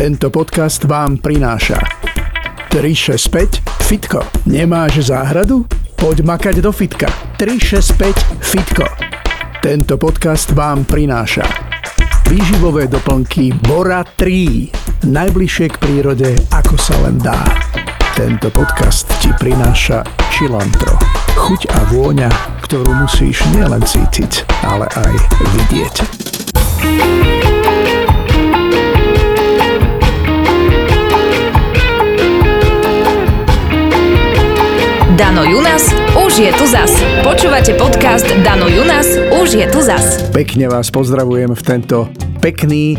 Tento podcast vám prináša 365 Fitko. Nemáš záhradu? Poď makať do fitka. 365 Fitko. Tento podcast vám prináša výživové doplnky Bora 3. Najbližšie k prírode, ako sa len dá. Tento podcast ti prináša Čilantro. Chuť a vôňa, ktorú musíš nielen cítiť, ale aj vidieť. Dano Junas už je tu zas. Počúvate podcast Dano Junas už je tu zas. Pekne vás pozdravujem v tento pekný,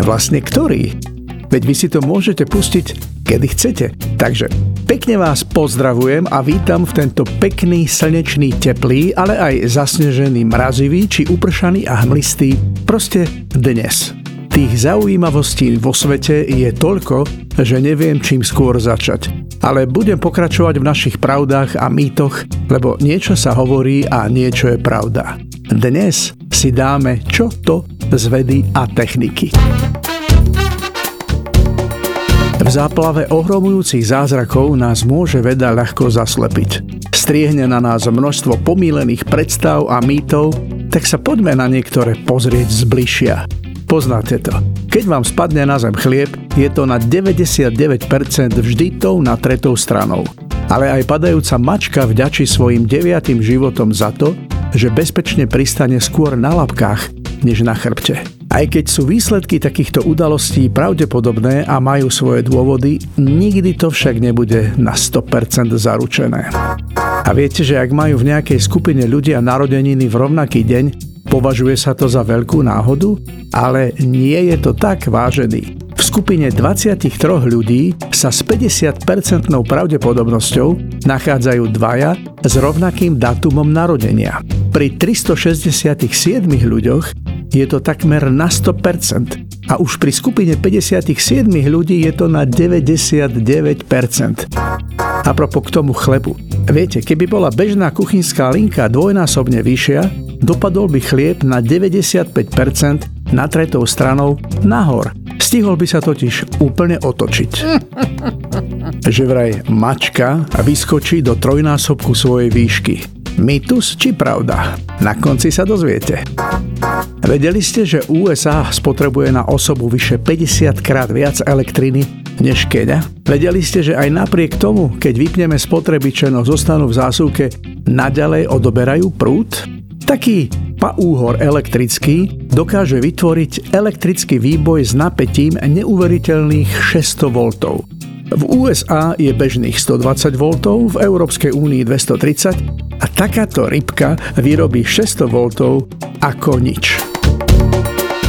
vlastne ktorý? Veď vy si to môžete pustiť, kedy chcete. Takže pekne vás pozdravujem a vítam v tento pekný, slnečný, teplý, ale aj zasnežený, mrazivý či upršaný a hmlistý, proste dnes. Tých zaujímavostí vo svete je toľko, že neviem čím skôr začať ale budem pokračovať v našich pravdách a mýtoch, lebo niečo sa hovorí a niečo je pravda. Dnes si dáme čo to z vedy a techniky. V záplave ohromujúcich zázrakov nás môže veda ľahko zaslepiť. Striehne na nás množstvo pomílených predstav a mýtov, tak sa poďme na niektoré pozrieť zbližšia. Poznáte to. Keď vám spadne na zem chlieb, je to na 99% vždy tou na tretou stranou. Ale aj padajúca mačka vďačí svojim deviatým životom za to, že bezpečne pristane skôr na labkách, než na chrbte. Aj keď sú výsledky takýchto udalostí pravdepodobné a majú svoje dôvody, nikdy to však nebude na 100% zaručené. A viete, že ak majú v nejakej skupine ľudia narodeniny v rovnaký deň, Považuje sa to za veľkú náhodu? Ale nie je to tak, vážený. V skupine 23 ľudí sa s 50% pravdepodobnosťou nachádzajú dvaja s rovnakým dátumom narodenia. Pri 367 ľuďoch je to takmer na 100% a už pri skupine 57 ľudí je to na 99%. A propos k tomu chlebu. Viete, keby bola bežná kuchynská linka dvojnásobne vyššia, dopadol by chlieb na 95% na tretou stranou nahor. Stihol by sa totiž úplne otočiť. Že vraj mačka vyskočí do trojnásobku svojej výšky. Mýtus či pravda? Na konci sa dozviete. Vedeli ste, že USA spotrebuje na osobu vyše 50 krát viac elektriny než Kenia? Vedeli ste, že aj napriek tomu, keď vypneme spotrebiče, no zostanú v zásuvke, naďalej odoberajú prúd? Taký paúhor elektrický dokáže vytvoriť elektrický výboj s napätím neuveriteľných 600 V. V USA je bežných 120 V, v Európskej únii 230 a takáto rybka vyrobí 600 V ako nič.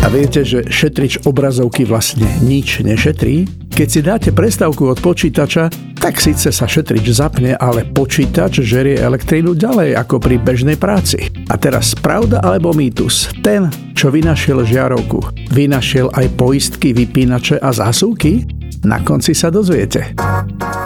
A viete, že šetrič obrazovky vlastne nič nešetrí? Keď si dáte prestávku od počítača, tak síce sa šetrič zapne, ale počítač žerie elektrínu ďalej ako pri bežnej práci. A teraz pravda alebo mýtus? Ten, čo vynašiel žiarovku, vynašiel aj poistky, vypínače a zásuvky? Na konci sa dozviete.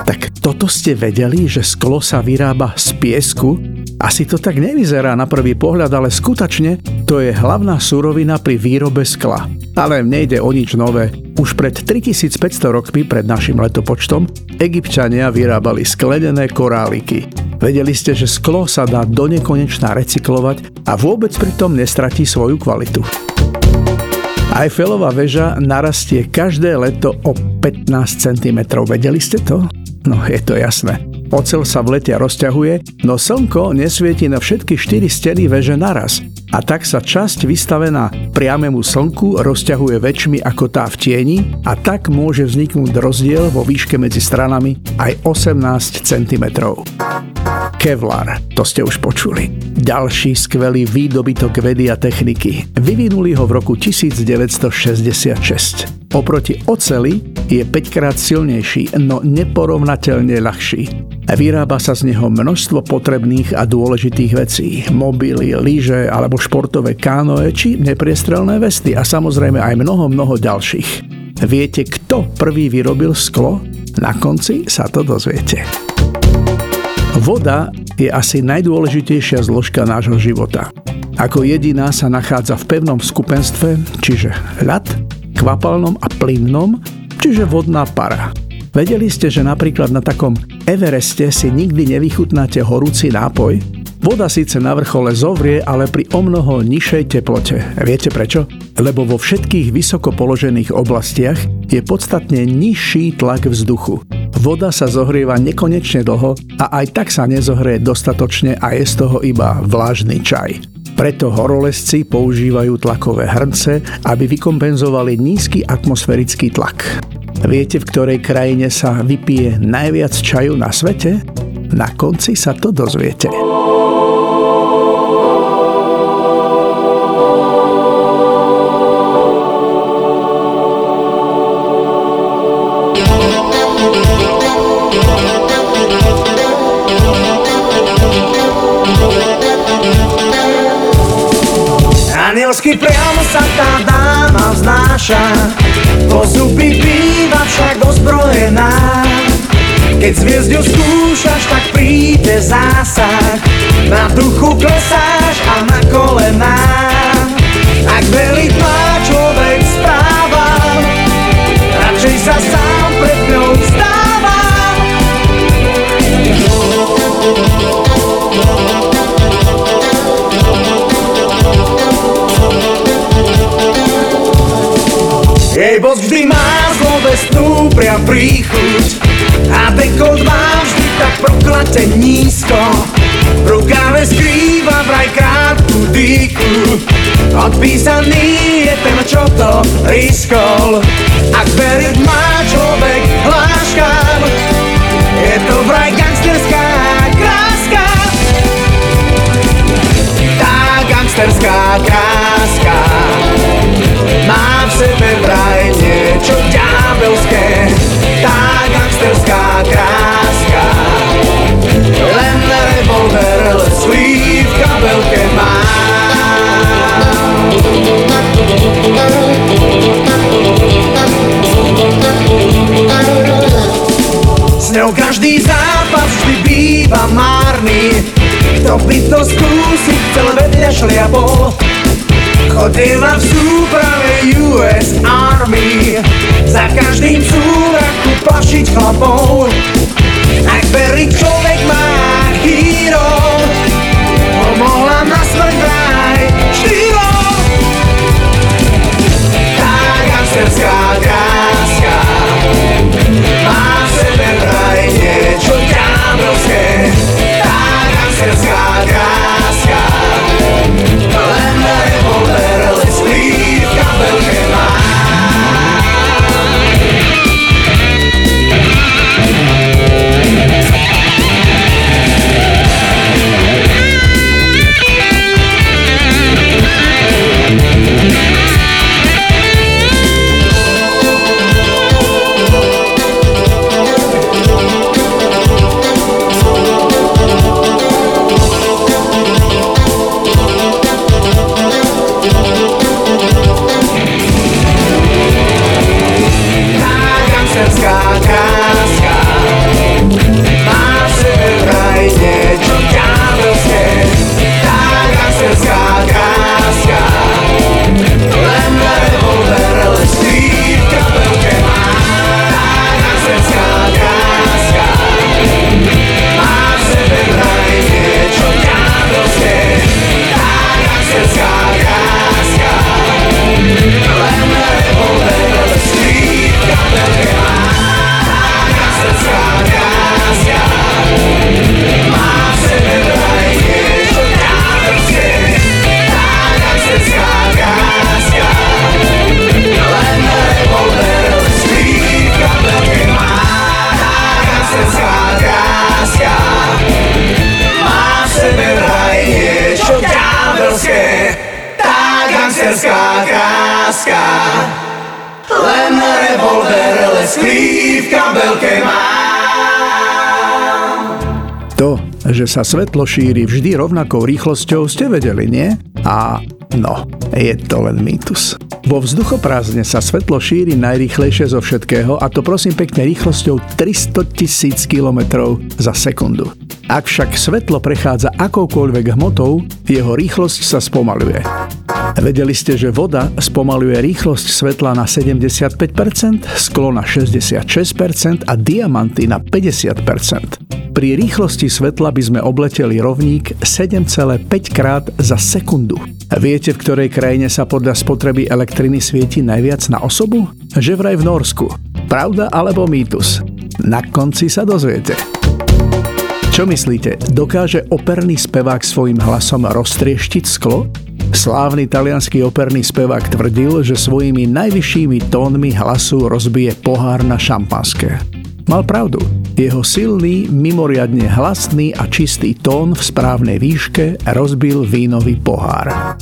Tak toto ste vedeli, že sklo sa vyrába z piesku? Asi to tak nevyzerá na prvý pohľad, ale skutočne to je hlavná surovina pri výrobe skla. Ale nejde o nič nové. Už pred 3500 rokmi pred našim letopočtom egyptiania vyrábali sklenené koráliky. Vedeli ste, že sklo sa dá do nekonečná recyklovať a vôbec pritom nestratí svoju kvalitu. Eiffelová väža narastie každé leto o 15 cm. Vedeli ste to? No, je to jasné. Ocel sa v lete rozťahuje, no slnko nesvieti na všetky štyri steny veže naraz a tak sa časť vystavená priamému slnku rozťahuje väčšmi ako tá v tieni a tak môže vzniknúť rozdiel vo výške medzi stranami aj 18 cm. Kevlar, to ste už počuli. Ďalší skvelý výdobytok vedy a techniky. Vyvinuli ho v roku 1966. Oproti oceli je 5 krát silnejší, no neporovnateľne ľahší. Vyrába sa z neho množstvo potrebných a dôležitých vecí. Mobily, lyže alebo športové kánoe či nepriestrelné vesty a samozrejme aj mnoho, mnoho ďalších. Viete, kto prvý vyrobil sklo? Na konci sa to dozviete. Voda je asi najdôležitejšia zložka nášho života. Ako jediná sa nachádza v pevnom skupenstve, čiže ľad, kvapalnom a plynnom čiže vodná para. Vedeli ste, že napríklad na takom Evereste si nikdy nevychutnáte horúci nápoj? Voda síce na vrchole zovrie, ale pri omnoho nižšej teplote. Viete prečo? Lebo vo všetkých vysoko položených oblastiach je podstatne nižší tlak vzduchu. Voda sa zohrieva nekonečne dlho a aj tak sa nezohrie dostatočne a je z toho iba vlážny čaj. Preto horolezci používajú tlakové hrnce, aby vykompenzovali nízky atmosférický tlak. Viete, v ktorej krajine sa vypije najviac čaju na svete? Na konci sa to dozviete. Anielsky priamo sa tá dáma vznáša. Po zuby býva však ozbrojená. Keď zviezdu skúšaš, tak príde zásah. Na duchu klesáš a na kolená lesklý v kabelke To, že sa svetlo šíri vždy rovnakou rýchlosťou, ste vedeli, nie? A no, je to len mýtus. Vo vzduchoprázdne sa svetlo šíri najrýchlejšie zo všetkého a to prosím pekne rýchlosťou 300 tisíc km za sekundu. Ak však svetlo prechádza akoukoľvek hmotou, jeho rýchlosť sa spomaluje. Vedeli ste, že voda spomaluje rýchlosť svetla na 75%, sklo na 66% a diamanty na 50%. Pri rýchlosti svetla by sme obleteli rovník 7,5 krát za sekundu. Viete, v ktorej krajine sa podľa spotreby elektriny svieti najviac na osobu? Že vraj v Norsku. Pravda alebo mýtus? Na konci sa dozviete. Čo myslíte, dokáže operný spevák svojim hlasom roztrieštiť sklo? Slávny talianský operný spevák tvrdil, že svojimi najvyššími tónmi hlasu rozbije pohár na šampanské. Mal pravdu. Jeho silný, mimoriadne hlasný a čistý tón v správnej výške rozbil vínový pohár.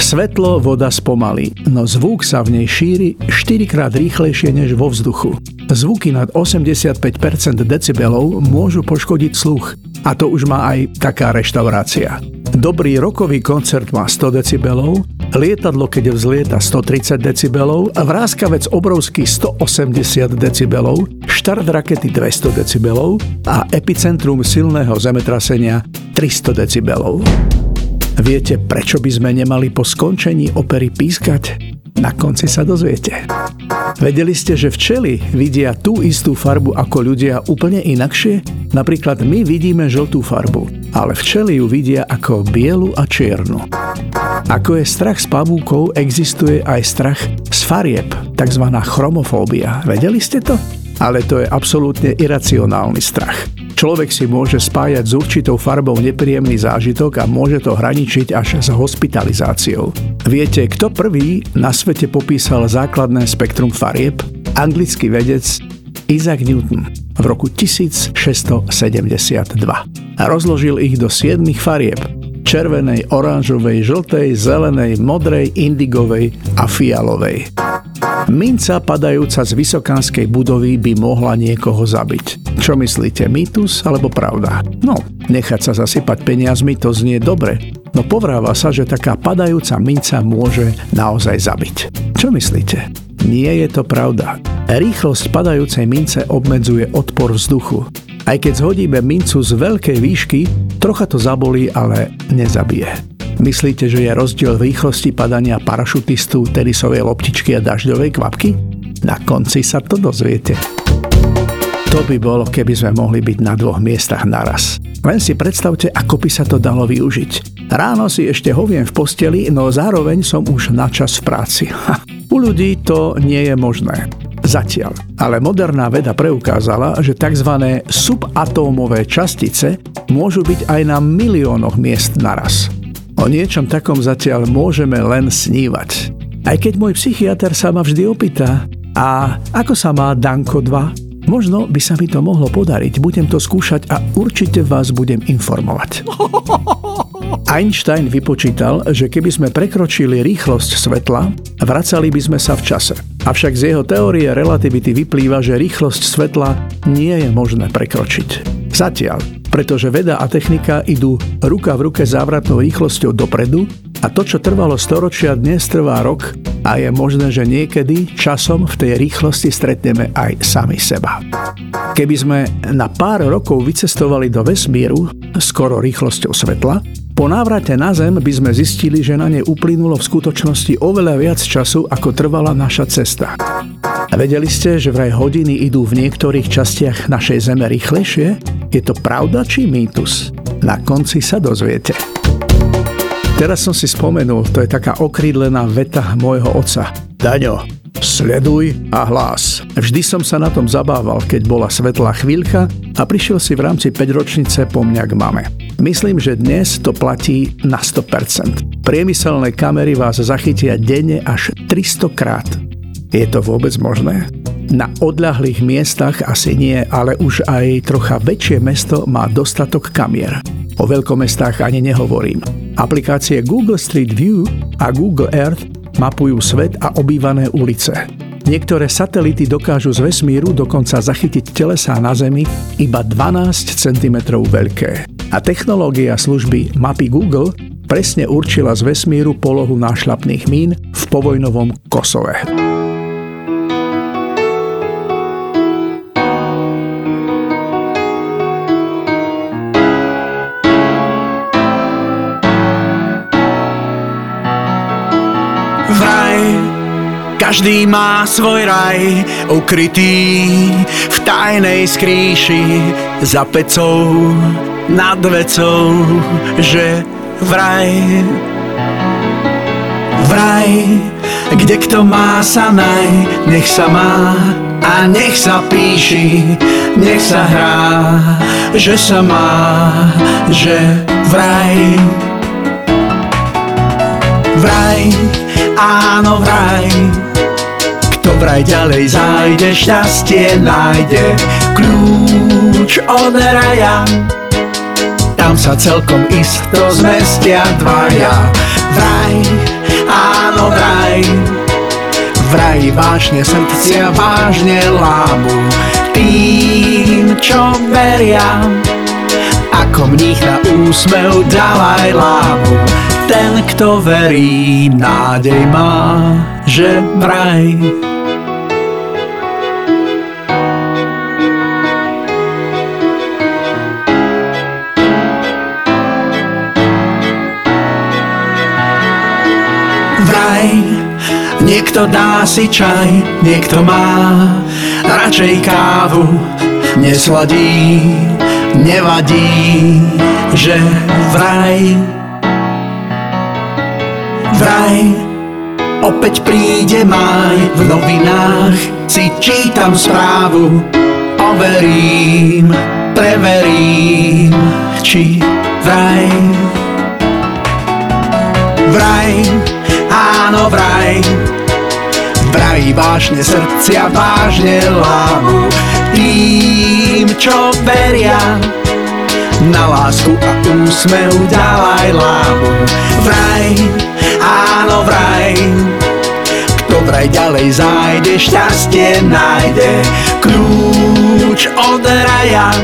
Svetlo voda spomalí, no zvuk sa v nej šíri 4 krát rýchlejšie než vo vzduchu. Zvuky nad 85% decibelov môžu poškodiť sluch, a to už má aj taká reštaurácia. Dobrý rokový koncert má 100 decibelov, lietadlo keď vzlieta 130 decibelov, vráskavec obrovský 180 decibelov, štart rakety 200 decibelov a epicentrum silného zemetrasenia 300 decibelov. Viete, prečo by sme nemali po skončení opery pískať? Na konci sa dozviete. Vedeli ste, že včely vidia tú istú farbu ako ľudia úplne inakšie? Napríklad my vidíme žltú farbu, ale včely ju vidia ako bielu a čiernu. Ako je strach s pavúkou, existuje aj strach z farieb, tzv. chromofóbia. Vedeli ste to? Ale to je absolútne iracionálny strach. Človek si môže spájať s určitou farbou nepríjemný zážitok a môže to hraničiť až s hospitalizáciou. Viete, kto prvý na svete popísal základné spektrum farieb? Anglický vedec Isaac Newton v roku 1672. A rozložil ich do 7 farieb červenej, oranžovej, žltej, zelenej, modrej, indigovej a fialovej. Minca padajúca z vysokánskej budovy by mohla niekoho zabiť. Čo myslíte, mýtus alebo pravda? No, nechať sa zasypať peniazmi to znie dobre, no povráva sa, že taká padajúca minca môže naozaj zabiť. Čo myslíte? Nie je to pravda. Rýchlosť padajúcej mince obmedzuje odpor vzduchu. Aj keď zhodíme mincu z veľkej výšky, trocha to zabolí, ale nezabije. Myslíte, že je rozdiel v rýchlosti padania parašutistu, tenisovej loptičky a dažďovej kvapky? Na konci sa to dozviete. To by bolo, keby sme mohli byť na dvoch miestach naraz. Len si predstavte, ako by sa to dalo využiť. Ráno si ešte hoviem v posteli, no zároveň som už na čas v práci. Ha, u ľudí to nie je možné. Zatiaľ. Ale moderná veda preukázala, že tzv. subatómové častice môžu byť aj na miliónoch miest naraz. O niečom takom zatiaľ môžeme len snívať. Aj keď môj psychiatr sa ma vždy opýta, a ako sa má Danko 2? Možno by sa mi to mohlo podariť, budem to skúšať a určite vás budem informovať. Einstein vypočítal, že keby sme prekročili rýchlosť svetla, vracali by sme sa v čase. Avšak z jeho teórie relativity vyplýva, že rýchlosť svetla nie je možné prekročiť. Zatiaľ pretože veda a technika idú ruka v ruke závratnou rýchlosťou dopredu a to, čo trvalo storočia, dnes trvá rok a je možné, že niekedy časom v tej rýchlosti stretneme aj sami seba. Keby sme na pár rokov vycestovali do vesmíru skoro rýchlosťou svetla, po návrate na Zem by sme zistili, že na ne uplynulo v skutočnosti oveľa viac času, ako trvala naša cesta. Vedeli ste, že vraj hodiny idú v niektorých častiach našej Zeme rýchlejšie? Je to pravda či mýtus? Na konci sa dozviete. Teraz som si spomenul, to je taká okrídlená veta môjho oca. Daňo, sleduj a hlás. Vždy som sa na tom zabával, keď bola svetlá chvíľka a prišiel si v rámci 5 ročnice po mňa k mame. Myslím, že dnes to platí na 100%. Priemyselné kamery vás zachytia denne až 300 krát. Je to vôbec možné? Na odľahlých miestach asi nie, ale už aj trocha väčšie mesto má dostatok kamier. O veľkomestách ani nehovorím. Aplikácie Google Street View a Google Earth mapujú svet a obývané ulice. Niektoré satelity dokážu z vesmíru dokonca zachytiť telesá na Zemi iba 12 cm veľké. A technológia služby mapy Google presne určila z vesmíru polohu nášlapných mín v povojnovom Kosove. Každý má svoj raj ukrytý v tajnej skrýši za pecou nad vecou, že vraj vraj kde kto má sa naj, nech sa má a nech sa píši, nech sa hrá, že sa má, že vraj. Vraj, áno vraj Kto vraj ďalej zájde, šťastie nájde. Kľúč od raja Tam sa celkom isto zmestia dvaja. Vraj, áno vraj Vraj vážne srdcia vážne lámu. Tým, čo veria ako mních na úsmev Dalaj Lámu. Ten, kto verí, nádej má, že vraj Vraj, niekto dá si čaj, niekto má. Radšej kávu, nesladí, nevadí, že vraj vraj. Opäť príde maj v novinách Si čítam správu Overím, preverím Či vraj Vraj, áno vraj. Vraj vážne srdcia vážne lámu Tým, čo veria. Na lásku a úsmev dávaj lámu. Vraj, áno vraj. Kto vraj ďalej zájde, šťastie nájde. Kľúč od raja.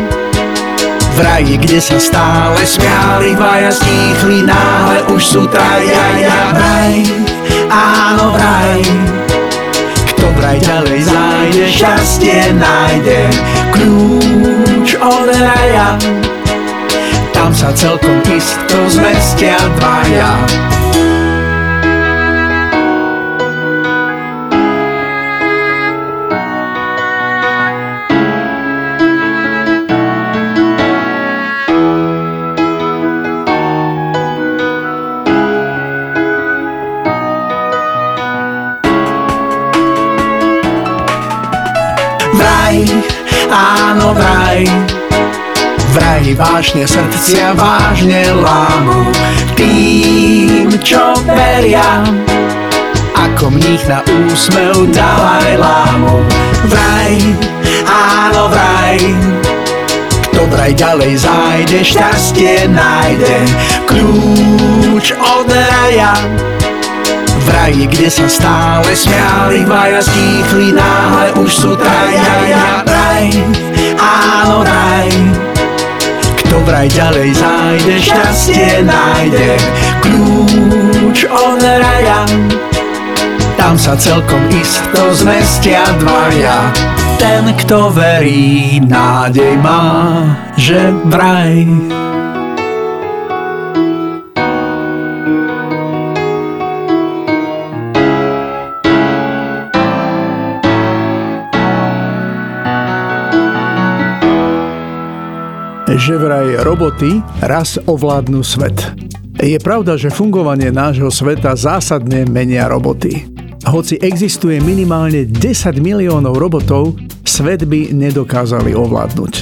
V raji, kde sa stále smiali Dvaja stíchli, náhle už sú traja. Ja Vraj, áno vraj. Kto vraj ďalej zájde, šťastie nájde. Kľúč od raja tam sa celkom isto zmestia dvaja. Áno vraj, vraj vážne srdcia vážne lámu. Tým, čo veria Ako mních na úsmev Dalaj lámu. Vraj, áno vraj. Kto vraj ďalej zájde, šťastie nájde. Kľúč od raja v raji, kde sa stále smiali Dvaja stíchli, náhle už sú traja Raj, áno raj kto vraj ďalej zájde, šťastie nájde. Kľúč od raja. Tam sa celkom isto zmestia dvaja. Ten, kto verí, nádej má, že vraj že vraj roboty raz ovládnu svet. Je pravda, že fungovanie nášho sveta zásadne menia roboty. Hoci existuje minimálne 10 miliónov robotov, svet by nedokázali ovládnuť.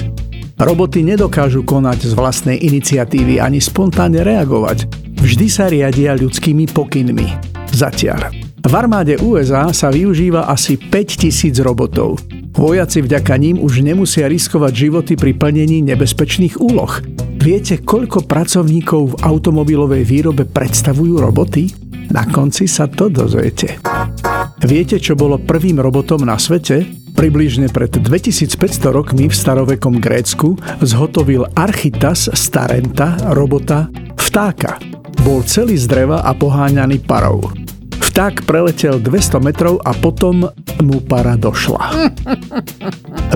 Roboty nedokážu konať z vlastnej iniciatívy ani spontánne reagovať. Vždy sa riadia ľudskými pokynmi. Zatiaľ. V armáde USA sa využíva asi 5000 robotov. Vojaci vďaka ním už nemusia riskovať životy pri plnení nebezpečných úloh. Viete, koľko pracovníkov v automobilovej výrobe predstavujú roboty? Na konci sa to dozviete. Viete, čo bolo prvým robotom na svete? Približne pred 2500 rokmi v starovekom Grécku zhotovil Architas Starenta robota vtáka. Bol celý z dreva a poháňaný parou. Vták preletel 200 metrov a potom mu para došla.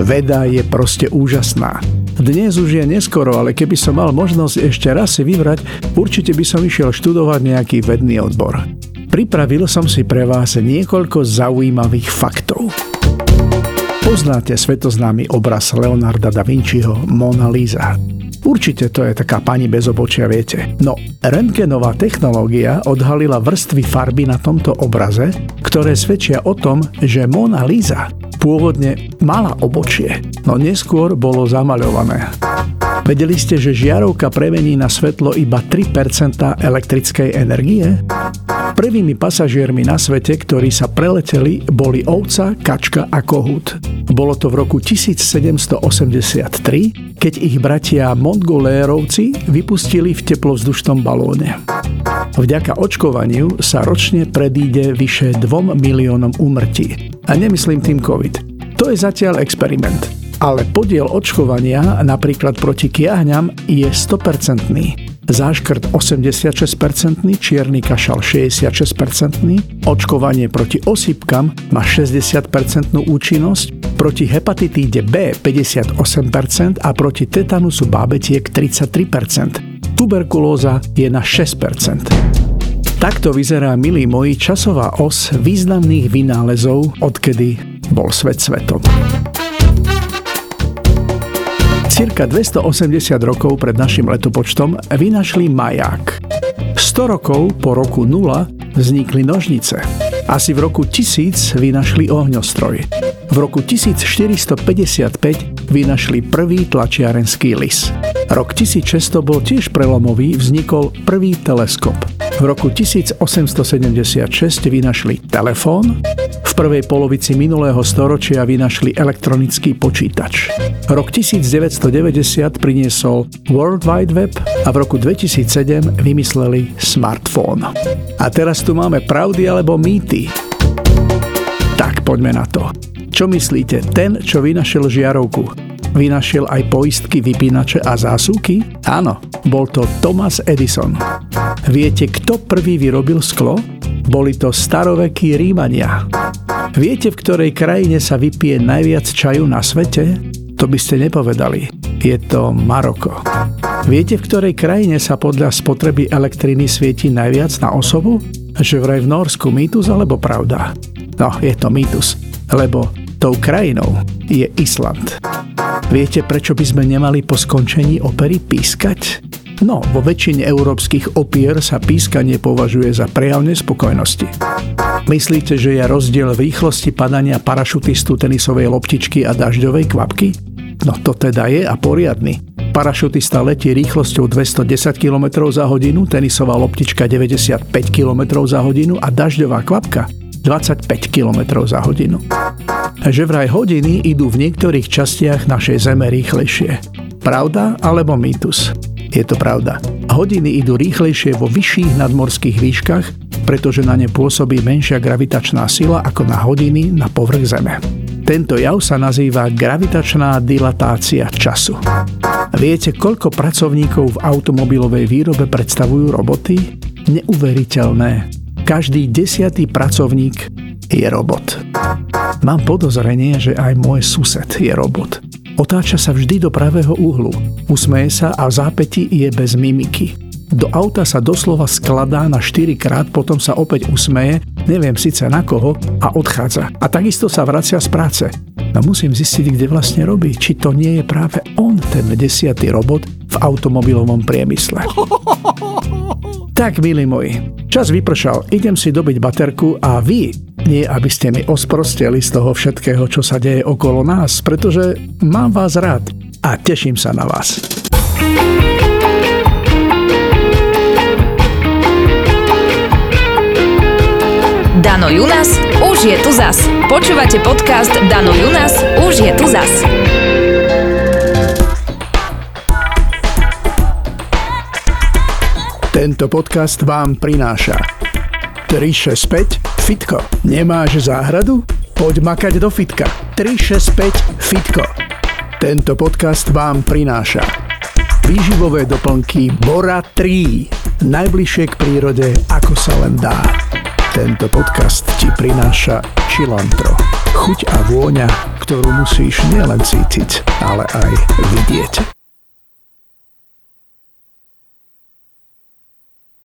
Veda je proste úžasná. Dnes už je neskoro, ale keby som mal možnosť ešte raz si vybrať, určite by som išiel študovať nejaký vedný odbor. pripravil som si pre vás niekoľko zaujímavých faktov. Poznáte svetoznámy obraz Leonarda da Vinciho Mona Lisa. Určite to je taká pani bez obočia, viete. No, rentgenová technológia odhalila vrstvy farby na tomto obraze, ktoré svedčia o tom, že Mona Lisa pôvodne mala obočie, no neskôr bolo zamaľované. Vedeli ste, že žiarovka premení na svetlo iba 3% elektrickej energie? Prvými pasažiermi na svete, ktorí sa preleteli, boli ovca, kačka a kohút. Bolo to v roku 1783, keď ich bratia Montgolérovci vypustili v teplovzdušnom balóne. Vďaka očkovaniu sa ročne predíde vyše 2 miliónom úmrtí. A nemyslím tým COVID. To je zatiaľ experiment ale podiel očkovania napríklad proti kiahňam je 100%. Záškrt 86%, čierny kašal 66%, očkovanie proti osýpkam má 60% účinnosť, proti hepatitíde B 58% a proti tetanusu bábetiek 33%. Tuberkulóza je na 6%. Takto vyzerá, milí moji, časová os významných vynálezov, odkedy bol svet svetom. Cirka 280 rokov pred našim letopočtom vynašli maják. 100 rokov po roku 0 vznikli nožnice. Asi v roku 1000 vynašli ohňostroj. V roku 1455 vynašli prvý tlačiarenský lis. Rok 1600 bol tiež prelomový, vznikol prvý teleskop. V roku 1876 vynašli telefón, v prvej polovici minulého storočia vynašli elektronický počítač. Rok 1990 priniesol World Wide Web a v roku 2007 vymysleli smartfón. A teraz tu máme pravdy alebo mýty. Tak poďme na to. Čo myslíte, ten, čo vynašiel žiarovku, vynašiel aj poistky, vypínače a zásuvky? Áno, bol to Thomas Edison. Viete, kto prvý vyrobil sklo? Boli to starovekí Rímania. Viete, v ktorej krajine sa vypije najviac čaju na svete? To by ste nepovedali. Je to Maroko. Viete, v ktorej krajine sa podľa spotreby elektriny svieti najviac na osobu? Že vraj v Norsku mýtus alebo pravda? No, je to mýtus, lebo tou krajinou je Island. Viete, prečo by sme nemali po skončení opery pískať? No, vo väčšine európskych opier sa pískanie považuje za prejav nespokojnosti. Myslíte, že je rozdiel rýchlosti padania parašutistu tenisovej loptičky a dažďovej kvapky? No to teda je a poriadny. Parašutista letí rýchlosťou 210 km za hodinu, tenisová loptička 95 km za hodinu a dažďová kvapka 25 km za hodinu. Že vraj hodiny idú v niektorých častiach našej Zeme rýchlejšie. Pravda alebo mýtus? Je to pravda. Hodiny idú rýchlejšie vo vyšších nadmorských výškach, pretože na ne pôsobí menšia gravitačná sila ako na hodiny na povrch Zeme. Tento jav sa nazýva gravitačná dilatácia času. Viete, koľko pracovníkov v automobilovej výrobe predstavujú roboty? Neuveriteľné. Každý desiatý pracovník je robot. Mám podozrenie, že aj môj sused je robot. Otáča sa vždy do pravého uhlu. Usmeje sa a v zápäti je bez mimiky. Do auta sa doslova skladá na 4 krát, potom sa opäť usmeje, neviem síce na koho, a odchádza. A takisto sa vracia z práce. No musím zistiť, kde vlastne robí, či to nie je práve on, ten desiatý robot v automobilovom priemysle. Tak, milí moji, čas vypršal, idem si dobiť baterku a vy, nie aby ste mi osprosteli z toho všetkého, čo sa deje okolo nás, pretože mám vás rád a teším sa na vás. Junas, už je tu zas. Počúvate podcast Dano Junas, už je tu zas. Tento podcast vám prináša 365 Fitko. Nemáš záhradu? Poď makať do fitka. 365 Fitko. Tento podcast vám prináša výživové doplnky Bora 3. Najbližšie k prírode, ako sa len dá. Tento podcast ti prináša Čilantro. Chuť a vôňa, ktorú musíš nielen cítiť, ale aj vidieť.